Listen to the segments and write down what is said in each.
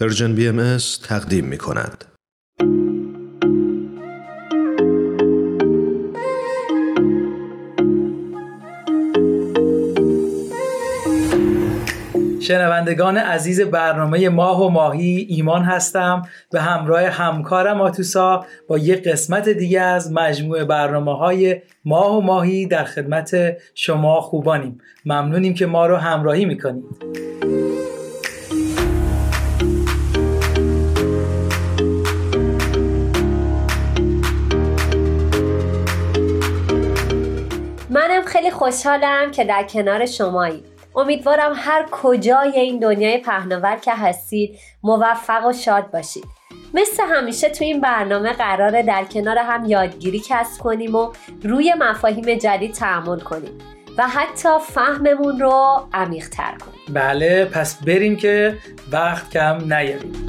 پرژن بی ام تقدیم می کند. شنوندگان عزیز برنامه ماه و ماهی ایمان هستم. به همراه همکارم آتوسا با یک قسمت دیگه از مجموعه برنامه های ماه و ماهی در خدمت شما خوبانیم. ممنونیم که ما رو همراهی می‌کنید. خوشحالم که در کنار شمایی. امیدوارم هر کجای این دنیای پهناور که هستید موفق و شاد باشید. مثل همیشه تو این برنامه قراره در کنار هم یادگیری کسب کنیم و روی مفاهیم جدید تعمل کنیم و حتی فهممون رو عمیق‌تر کنیم. بله پس بریم که وقت کم نیاریم.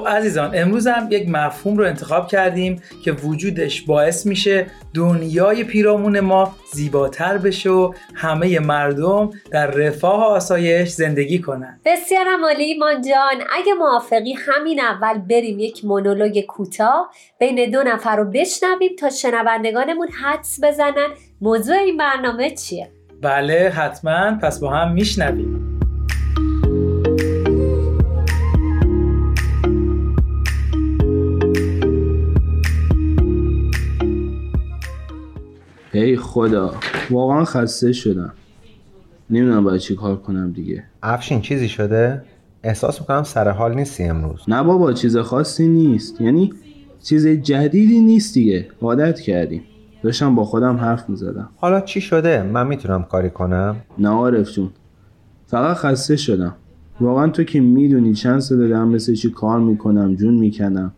خب عزیزان امروز هم یک مفهوم رو انتخاب کردیم که وجودش باعث میشه دنیای پیرامون ما زیباتر بشه و همه مردم در رفاه و آسایش زندگی کنن. بسیار عالی ایمان جان. اگه موافقی همین اول بریم یک مونولوگ کوتاه بین دو نفر رو بشنویم تا شنوندگانمون حدس بزنن. موضوع این برنامه چیه؟ بله حتما. پس با هم میشنویم. ای خدا. واقعا خسته شدم. نمی‌دونم باید چی کار کنم دیگه. افشین چیزی شده؟ احساس می‌کنم سر حال نیستی امروز. نه بابا چیز خاصی نیست. یعنی چیز جدیدی نیست دیگه. عادت کردیم. داشتم با خودم حرف می‌زدم. حالا چی شده؟ من می‌تونم کاری کنم؟ نه عارف جون. فقط خسته شدم. واقعا تو که می‌دونی چند سال دارم مثل چی کار می‌کنم جون می‌کنم.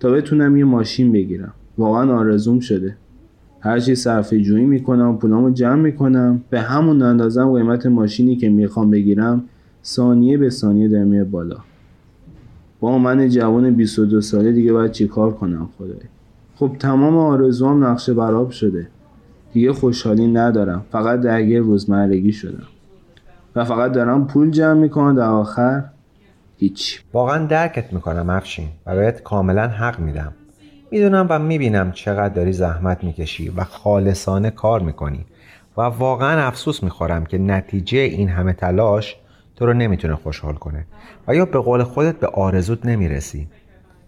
تا بتونم یه ماشین بگیرم. واقعا آرزوم شده. هرچی صرفه جویی می‌کنم پولامو جمع می‌کنم. به همون اندازم قیمت ماشینی که می‌خوام بگیرم ثانیه به ثانیه در میاد بالا. با من جوان 22 ساله دیگه باید چیکار کنم خدای خب تمام آرزوام نقشه براب شده. دیگه خوشحالی ندارم. فقط درگیر روزمرگی شدم. و فقط دارم پول جمع می‌کنم در آخر. هیچ واقعا درکت می‌کنم افشین و بهت کاملا حق میدم. می‌دونم و می‌بینم چقدر داری زحمت می‌کشی و خالصانه کار می‌کنی و واقعا افسوس می‌خورم که نتیجه این همه تلاش تو رو نمی‌تونه خوشحال کنه و یا به قول خودت به آرزوت نمی‌رسی.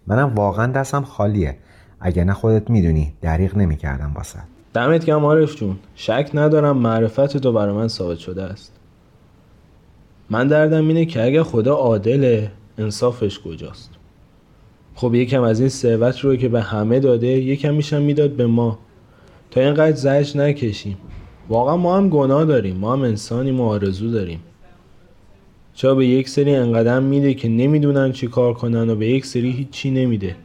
منم واقعا دستم خالیه. اگه نه خودت می‌دونی دریغ نمی‌کردم واسه. دمت گرم عارف جون. شک ندارم معرفت تو برای من ثابت شده است. من دردم اینه که اگه خدا عادله انصافش کجاست؟ خب یکم از این ثروت رو که به همه داده یکم میشم می‌داد به ما. تا اینقدر زجر نکشیم. واقعا ما هم گناه داریم ما هم انسانیم و آرزو داریم. چرا به یک سری انقدر میده که نمی‌دونن چی کار کنن و به یک سری هیچی نمیده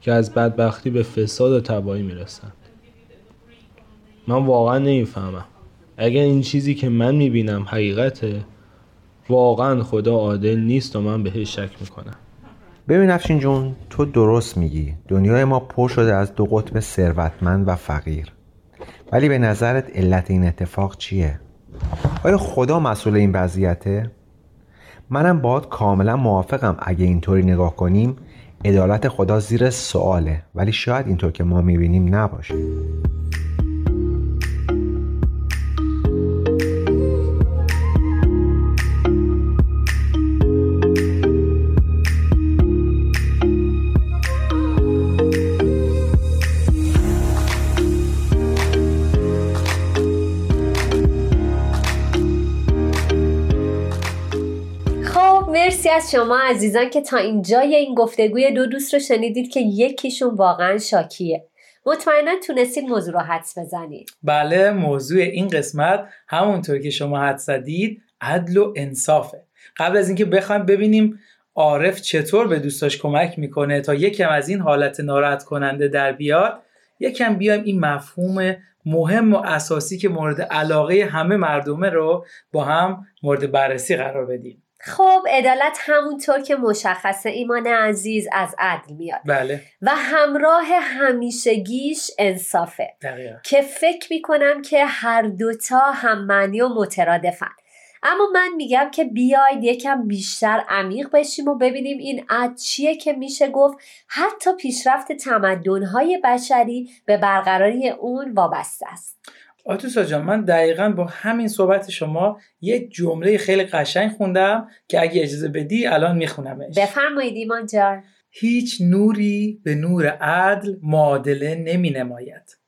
که از بدبختی به فساد و تباهی می‌رسن. من واقعا نمی‌فهمم. اگر این چیزی که من می‌بینم حقیقته واقعا خدا عادل نیست و من بهش شک می‌کنم. ببین افشین جون تو درست میگی. دنیای ما پر شده از دو قطب ثروتمند و فقیر. ولی به نظرت علت این اتفاق چیه؟ آیا خدا مسئول این وضعیته؟ منم باید کاملا موافقم اگه اینطوری نگاه کنیم عدالت خدا زیر سواله. ولی شاید اینطور که ما می‌بینیم نباشه. شما عزیزان که تا اینجای این گفتگوی دو دوست رو شنیدید که یکیشون واقعا شاکیه. مطمئنا تونستید موضوع رو حدس بزنید. بله موضوع این قسمت همونطور که شما حدس زدید عدل و انصافه. قبل از اینکه بخوایم ببینیم عارف چطور به دوستاش کمک می‌کنه تا یکم از این حالت ناراحت کننده در بیاد یکم بیایم این مفهوم مهم و اساسی که مورد علاقه همه مردمه رو با هم مورد بررسی قرار بدیم. خب عدالت همونطور که مشخصه ایمان عزیز از عدل میاد. بله. و همراه همیشگیش انصافه. دقیقا. که فکر می‌کنم که هر دوتا هم معنی و مترادفن. اما من میگم که بیاید یکم بیشتر عمیق بشیم و ببینیم این عد چیه که میشه گفت حتی پیشرفت تمدنهای بشری به برقراری اون وابسته است. آتوسا جان من دقیقا با همین صحبت شما یک جمله خیلی قشنگ خوندم که اگه اجازه بدی الان میخونمش. بفرمایید ایمان جان. هیچ نوری به نور عدل معادله نمی نماید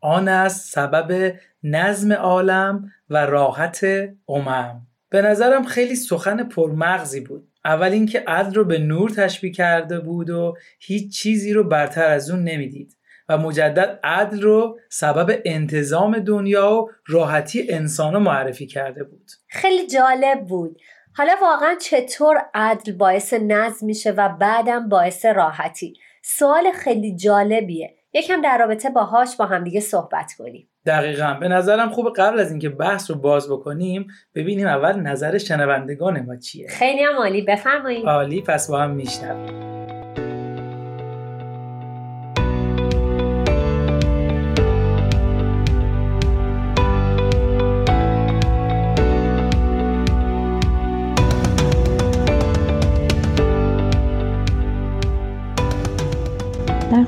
آن است سبب نظم عالم و راحت امم. به نظرم خیلی سخن پرمغزی بود. اول اینکه عدل رو به نور تشبیه کرده بود و هیچ چیزی رو برتر از اون نمی‌دید. و مجدد عدل رو سبب انتظام دنیا و راحتی انسان معرفی کرده بود. خیلی جالب بود. حالا واقعا چطور عدل باعث نظم میشه و بعدم باعث راحتی؟ سوال خیلی جالبیه. یکم در رابطه باهاش با همدیگه صحبت کنیم. دقیقا. به نظرم خوب قبل از اینکه بحث رو باز بکنیم ببینیم اول نظر شنوندگان ما چیه. خیلی هم عالی. بفرمایید. عالی. پس با هم میشنویم.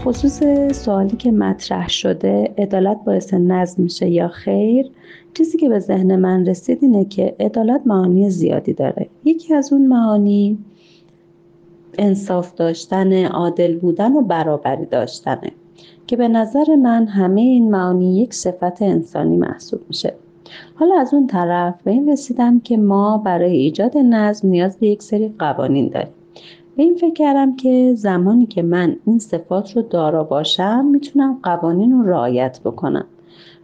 خصوص سوالی که مطرح شده عدالت باعث نظم میشه یا خیر؟ چیزی که به ذهن من رسید اینه که عدالت معانی زیادی داره. یکی از اون معانی انصاف داشتن عادل بودن و برابری داشتنه که به نظر من همه این معانی یک صفت انسانی محسوب میشه. حالا از اون طرف به این رسیدم که ما برای ایجاد نظم نیاز به یک سری قوانین داریم. به این فکر کردم که زمانی که من این صفات رو دارا باشم می‌تونم قوانین رو رعایت بکنم.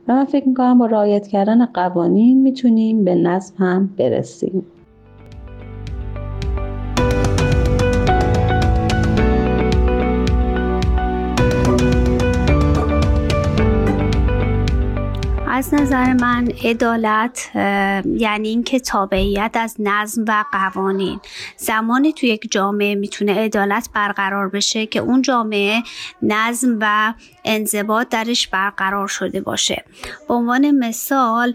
و من فکر می‌کنم با رعایت کردن قوانین می‌تونیم به نظم هم برسیم. از نظر من عدالت یعنی اینکه تابعیت از نظم و قوانین. زمانی تو یک جامعه می‌تونه عدالت برقرار بشه که اون جامعه نظم و انضباط درش برقرار شده باشه. به عنوان مثال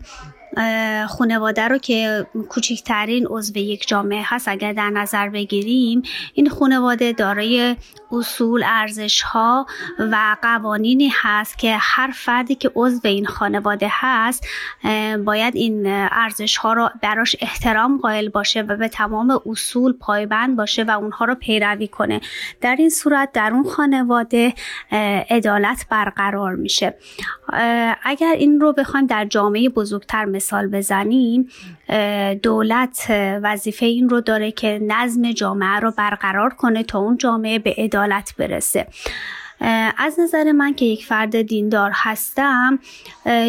خانواده رو که کوچکترین عضو یک جامعه هست اگر در نظر بگیریم این خانواده دارای اصول ارزش ها و قوانینی هست که هر فردی که عضو این خانواده هست باید این ارزش ها رو براش احترام قائل باشه و به تمام اصول پایبند باشه و اونها رو پیروی کنه. در این صورت در اون خانواده عدالت برقرار میشه. اگر این رو بخوایم در جامعه بزرگتر مثال بزنیم دولت وظیفه این رو داره که نظم جامعه رو برقرار کنه تا اون جامعه به عدالت برسه. از نظر من که یک فرد دیندار هستم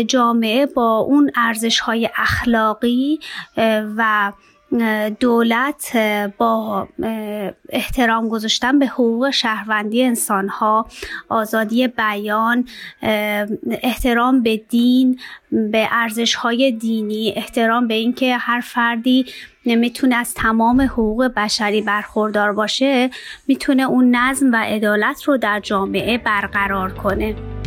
جامعه با اون ارزش های اخلاقی و دولت با احترام گذاشتن به حقوق شهروندی انسانها آزادی بیان احترام به دین به ارزش های دینی احترام به اینکه هر فردی می‌تونه از تمام حقوق بشری برخوردار باشه می‌تونه اون نظم و عدالت رو در جامعه برقرار کنه.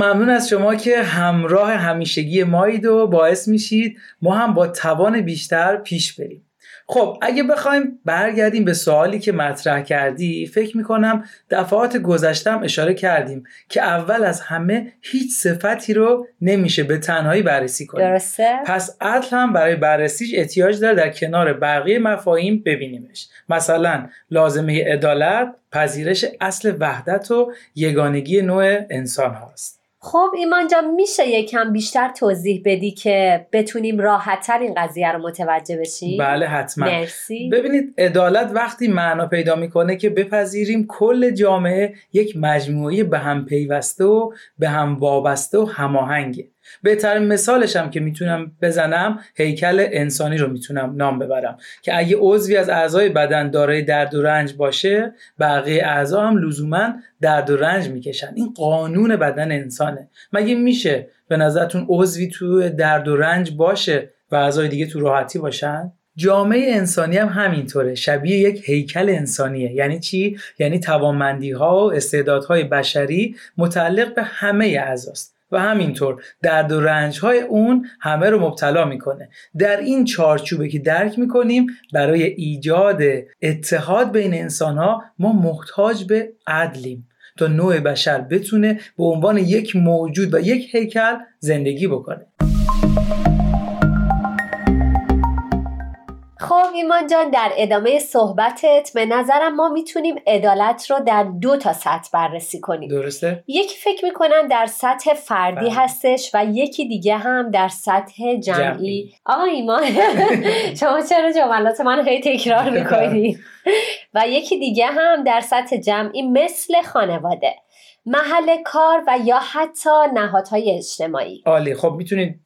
ممنون از شما که همراه همیشگی مایید و باعث میشید ما هم با توان بیشتر پیش بریم. خب اگه بخوایم برگردیم به سوالی که مطرح کردی فکر می‌کنم دفعات گذشتم اشاره کردیم که اول از همه هیچ صفتی رو نمیشه به تنهایی بررسی کنیم. درسته؟ پس عدل هم برای بررسیش احتیاج داره در کنار بقیه مفاهیم ببینیمش. مثلا لازمه عدالت پذیرش اصل وحدت و یگانگی نوع انسان هاست. خب ایمان جا میشه یکم بیشتر توضیح بدی که بتونیم راحتتر این قضیه رو متوجه بشیم؟ بله حتما. مرسی. ببینید عدالت وقتی معنا پیدا می‌کنه که بپذیریم کل جامعه یک مجموعه به هم پیوسته و به هم وابسته و هماهنگه. بهترین مثالش هم که می‌تونم بزنم هیکل انسانی رو می‌تونم نام ببرم. که اگه عضوی از اعضای بدن دارای درد و رنج باشه بقیه اعضا هم لزوما درد و رنج می‌کشن. این قانون بدن انسانه. مگه میشه به نظرتون عضوی تو درد و رنج باشه و اعضای دیگه تو راحتی باشن؟ جامعه انسانی هم همینطوره. شبیه یک هیکل انسانیه. یعنی چی؟ یعنی توانمندی ها و استعدادهای بشری متعلق به همه اعضاست. و همینطور درد و رنج های اون همه رو مبتلا می‌کنه. در این چارچوبه که درک می‌کنیم برای ایجاد اتحاد بین انسان ها ما محتاج به عدلیم تا نوع بشر بتونه به عنوان یک موجود و یک هیکل زندگی بکنه. خب ایمان جان در ادامه صحبتت به نظرم ما می‌تونیم عدالت رو در دو تا سطح بررسی کنیم درسته؟ یکی فکر می‌کنم در سطح فردی بله. هستش و یکی دیگه هم در سطح جمعی, جمعی. آقا ایمان شما چرا جملات من هی تکرار می‌کنی و یکی دیگه هم در سطح جمعی مثل خانواده محل کار و یا حتی نهادهای اجتماعی. عالی. خب می‌تونید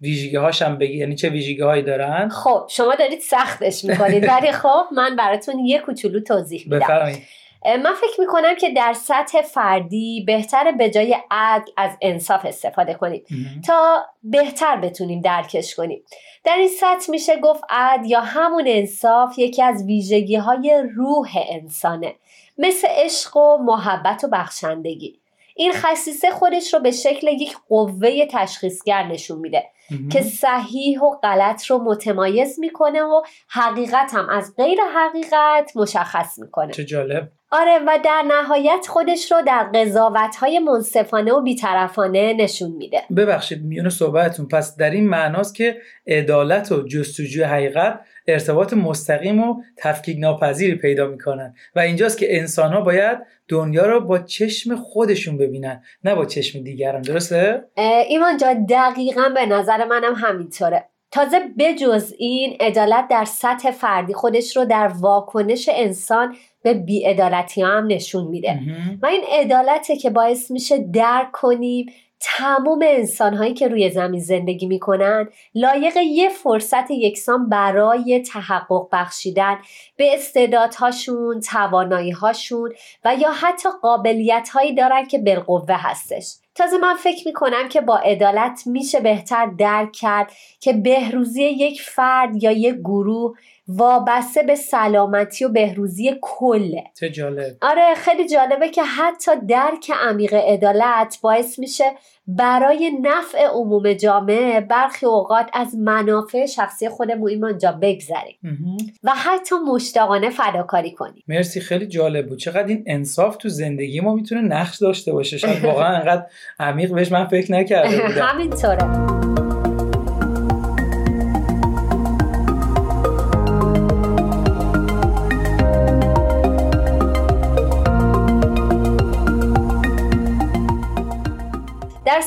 ویژگی هاشم بگی. یعنی چه ویژگی هایی دارن؟ خب شما دارید سختش می‌کنید. ولی خب من براتون یه کوچولو توضیح میدم. بفرمایید. من فکر می‌کنم که در سطح فردی بهتر به جای عدل از انصاف استفاده کنیم تا بهتر بتونیم درکش کنیم. در این سطح میشه گفت عدل یا همون انصاف یکی از ویژگی های روح انسانه. مثل عشق و محبت و بخشندگی. این خصیصه خودش رو به شکل یک قوه تشخیصگر نشون میده که صحیح و غلط رو متمایز می‌کنه و حقیقت هم از غیر حقیقت مشخص می‌کنه. چه جالب. آره و در نهایت خودش رو در قضاوت های منصفانه و بیطرفانه نشون میده. ببخشید میون صحبتتون. پس در این معناست که عدالت و جستجوی حقیقت ارتباط مستقیم و تفکیک ناپذیری پیدا می‌کنن. و اینجاست که انسان ها باید دنیا رو با چشم خودشون ببینن نه با چشم دیگران. درسته؟ ایمان جا دقیقا به نظر منم همینطوره. تازه بجز این عدالت در سطح فردی خودش رو در واکنش انسان به بیعدالتی هم نشون میده و این عدالته که باعث میشه درک کنیم تمام انسان هایی که روی زمین زندگی می‌کنن لایق یه فرصت یکسان برای تحقق بخشیدن به استعدادهاشون، توانایی هاشون و یا حتی قابلیت هایی دارن که بالقوه هستش. تازه من فکر می‌کنم که با عدالت میشه بهتر درک کرد که بهروزی یک فرد یا یک گروه وابسته به سلامتی و بهروزی کله. چه جالب. آره خیلی جالبه که حتی درک عمیق عدالت باعث میشه برای نفع عموم جامعه برخی اوقات از منافع شخصی خودمون ایمان جا بگذریم و حتی مشتاقانه فداکاری کنیم. مرسی خیلی جالب بود. چقدر این انصاف تو زندگی ما می‌تونه نقش داشته باشه. شاید واقعا انقدر عمیق بهش من فکر نکرده بودم. همینطوره.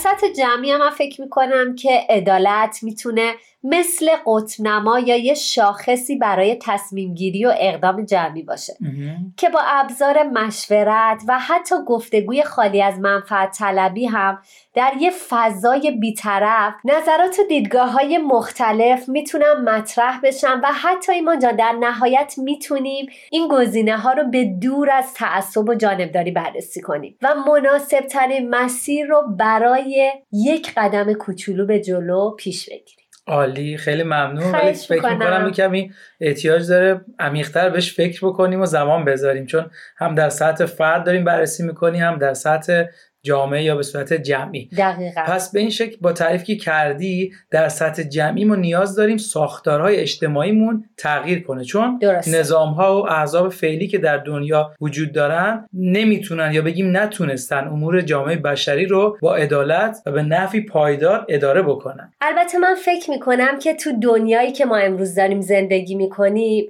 سطح جمعی هم من فکر می‌کنم که عدالت می‌تونه مثل قطبنما یا یه شاخصی برای تصمیم گیری و اقدام جمعی باشه. که با ابزار مشورت و حتی گفتگوی خالی از منفعت طلبی هم در یه فضای بیطرف نظرات و دیدگاه های مختلف می‌تونن مطرح بشن و حتی ایمان جان در نهایت می‌تونیم این گزینه ها رو به دور از تعصب و جانبداری بررسی کنیم و مناسب ترین مسیر رو برای یک قدم کوچولو به جلو پیش بگیریم. عالی خیلی ممنون. ولی فکر می‌کنم کمی احتیاج داره عمیقتر بهش فکر بکنیم و زمان بذاریم چون هم در سطح فرد داریم بررسی می‌کنیم هم در سطح جامعه یا به صورت جمعی. دقیقا. پس به این شکل با تعریف که کردی در سطح جمعی ما نیاز داریم ساختارهای اجتماعیمون تغییر کنه. چون نظام ها و احزاب فعلی که در دنیا وجود دارن نمی‌تونن یا بگیم نتونستن امور جامعه بشری رو با عدالت و به نفی پایدار اداره بکنن. البته من فکر می‌کنم که تو دنیایی که ما امروز داریم زندگی می‌کنیم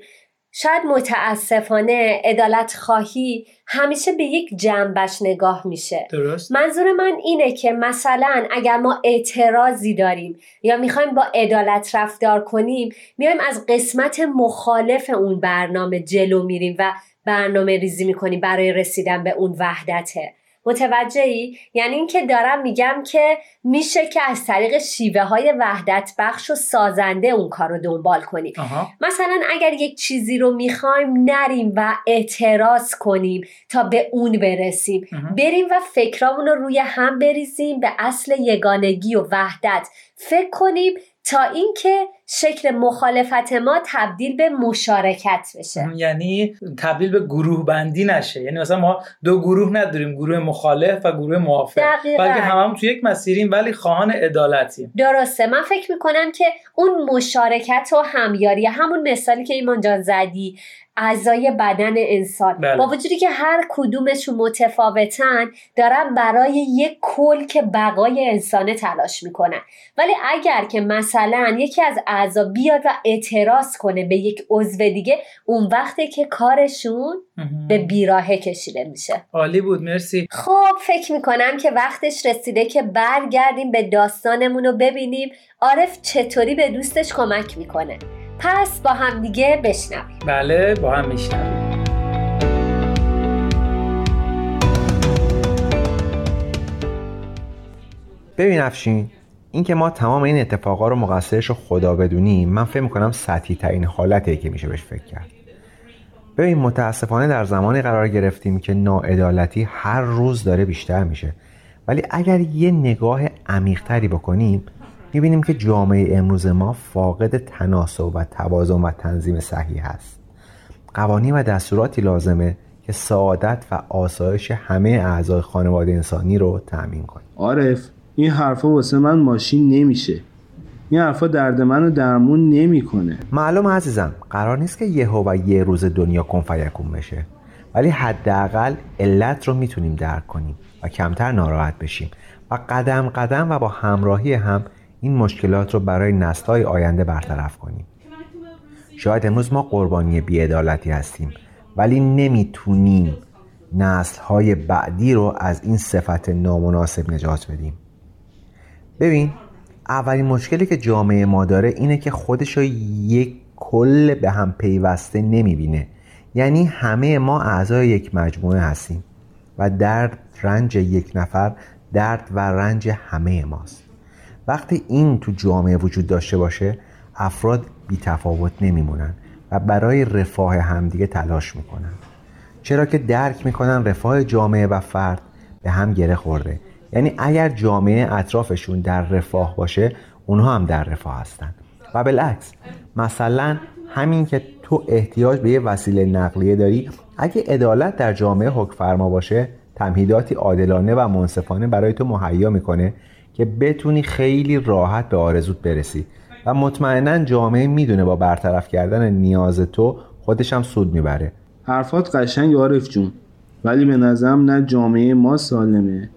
شاید متاسفانه عدالت خواهی همیشه به یک جنبش نگاه میشه. درست؟ منظور من اینه که مثلا اگر ما اعتراضی داریم یا می‌خوایم با عدالت رفتار کنیم میایم از قسمت مخالف اون برنامه جلو میریم و برنامه ریزی می‌کنیم برای رسیدن به اون وحدته. متوجهی؟ یعنی اینکه دارم میگم که میشه که از طریق شیوه های وحدت بخش و سازنده اون کار رو دنبال کنیم. مثلا اگر یک چیزی رو می‌خوایم نریم و اعتراض کنیم تا به اون برسیم. بریم و فکرامون رو روی هم بریزیم به اصل یگانگی و وحدت. فکر کنیم تا اینکه شکل مخالفت ما تبدیل به مشارکت بشه. یعنی تبدیل به گروه بندی نشه. یعنی مثلا ما دو گروه نداریم گروه مخالف و گروه موافق. دقیقا. بلکه هممون تو یک مسیریم ولی خواهان عدالتیم. درسته. من فکر می‌کنم که اون مشارکت و همیاری همون مثالی که ایمان جان زدی اعضای بدن انسان. بله. با وجودی که هر کدومشون متفاوتن دارن برای یک کل که بقای انسانه تلاش می‌کنن. ولی اگر که مثلا یکی از اعضا بیاد و اعتراض کنه به یک عضو دیگه اون وقته که کارشون به بیراهه کشیده میشه. عالی بود مرسی. خب فکر می‌کنم که وقتش رسیده که برگردیم به داستانمون رو ببینیم. عارف چطوری به دوستش کمک می‌کنه؟ پس با هم دیگه بشنویم. بله با هم میشنویم. ببین افشین اینکه ما تمام این اتفاقا رو مقصرش رو خدا بدونیم من فکر می‌کنم سطحی ترین حالتیه که میشه بهش فکر کرد. ببین متاسفانه در زمانی قرار گرفتیم که ناعدالتی هر روز داره بیشتر میشه. ولی اگر یه نگاه عمیقتری بکنیم می‌بینیم که جامعه امروز ما فاقد تناسب و توازن و تنظیم صحیح هست. قوانین و دستوراتی لازمه که سعادت و آسایش همه اعضای خانواده انسانی رو تأمین کنه عارف این حرفا واسه من ماشین نمیشه. این حرفا درد منو درمون نمی‌کنه. معلوم عزیزم قرار نیست که یهو و یه روز دنیا کن فیکون بشه. ولی حداقل علت رو می‌تونیم درک کنیم و کمتر ناراحت بشیم. و قدم قدم و با همراهی هم این مشکلات رو برای نسل‌های آینده برطرف کنیم. شاید امروز ما قربانی بیعدالتی هستیم ولی نمی‌تونیم نسل‌های بعدی رو از این صفت نامناسب نجات بدیم. ببین اولین مشکلی که جامعه ما داره اینه که خودش رو یک کل به هم پیوسته نمی‌بینه. یعنی همه ما اعضای یک مجموعه هستیم و درد رنج یک نفر درد و رنج همه ماست. وقتی این تو جامعه وجود داشته باشه افراد بی تفاوت نمیمونن و برای رفاه همدیگه تلاش می‌کنن. چرا که درک می‌کنن رفاه جامعه و فرد به هم گره خورده. یعنی اگر جامعه اطرافشون در رفاه باشه اونها هم در رفاه هستن. و بالعکس مثلا همین که تو احتیاج به یه وسیله نقلیه داری اگه عدالت در جامعه حکم فرما باشه تمهیداتی عادلانه و منصفانه برای تو مهیا می‌کنه. که بتونی خیلی راحت به آرزوت برسی. و مطمئنا جامعه می‌دونه با برطرف کردن نیاز تو خودش هم سود می‌بره. حرفات قشنگ عارف جون. ولی به نظرم نه جامعه ما سالمه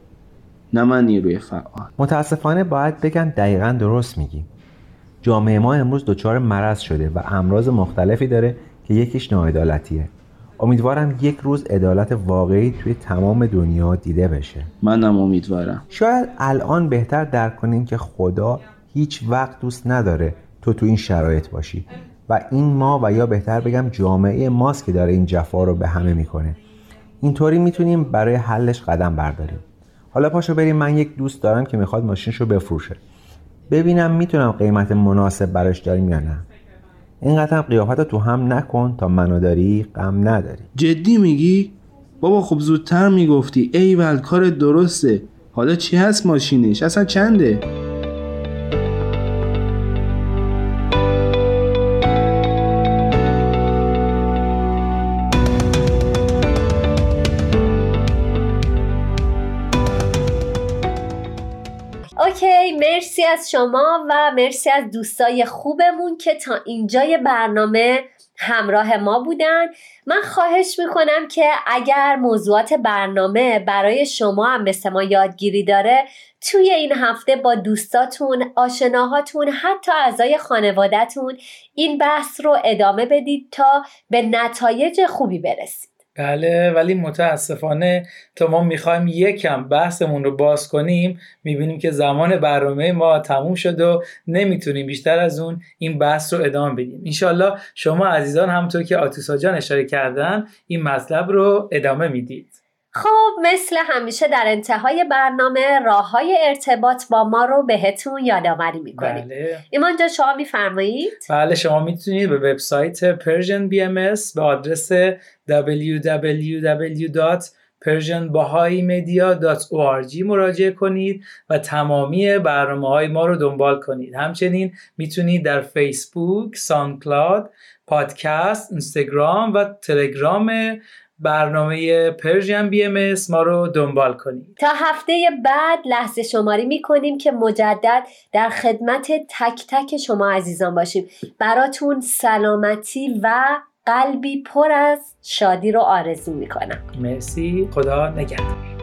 نه من نیروی فعال. متاسفانه باید بگم دقیقا درست میگی. جامعه ما امروز دچار مرض شده و امراض مختلفی داره که یکیش ناعدالتیه. امیدوارم یک روز عدالت واقعی توی تمام دنیا دیده بشه. منم امیدوارم. شاید الان بهتر درک کنیم که خدا هیچ وقت دوست نداره تو تو این شرایط باشی. و این ما و یا بهتر بگم جامعه ماست که داره این جفا رو به همه می‌کنه. اینطوری می‌تونیم برای حلش قدم برداریم. حالا پاشو بریم. من یک دوست دارم که می‌خواد ماشینش رو بفروشه. ببینم می‌تونم قیمت مناسب براش داریم یا نه. اینقدر قیافت تو هم نکن تا منو داری غم نداری. جدی میگی؟ بابا خب زودتر می‌گفتی. ایول کار درسته. حالا چی هست ماشینش؟ اصلا چنده؟ مرسی از شما و مرسی از دوستای خوبمون که تا اینجای برنامه همراه ما بودن. من خواهش می‌کنم که اگر موضوعات برنامه برای شما هم مثل ما یادگیری داره توی این هفته با دوستاتون آشناهاتون حتی اعضای خانوادهتون این بحث رو ادامه بدید تا به نتایج خوبی برسید. بله ولی متاسفانه تا ما می‌خوایم یکم بحثمون رو باز کنیم می‌بینیم که زمان برنامه ما تموم شد و نمی‌تونیم بیشتر از اون این بحث رو ادامه بدیم. انشالله شما عزیزان همونطور که آتوسا جان اشاره کردن این مطلب رو ادامه می‌دید. خب مثل همیشه در انتهای برنامه راه های ارتباط با ما رو بهتون یادآوری می‌کنیم. بله. ایمان جان شما میفرمایید؟ بله شما می‌تونید به وبسایت Persian BMS به آدرس www.persianbahaimedia.org مراجعه کنید و تمامی برنامه های ما رو دنبال کنید. همچنین می‌تونید در فیسبوک، ساندکلاد، پادکست، اینستاگرام و تلگرام برنامه Persian BM ما رو دنبال کنید. تا هفته بعد لحظه شماری می کنیم که مجدد در خدمت تک تک شما عزیزان باشیم. براتون سلامتی و قلبی پر از شادی رو آرزو می کنم. مرسی. خدا نگهدار.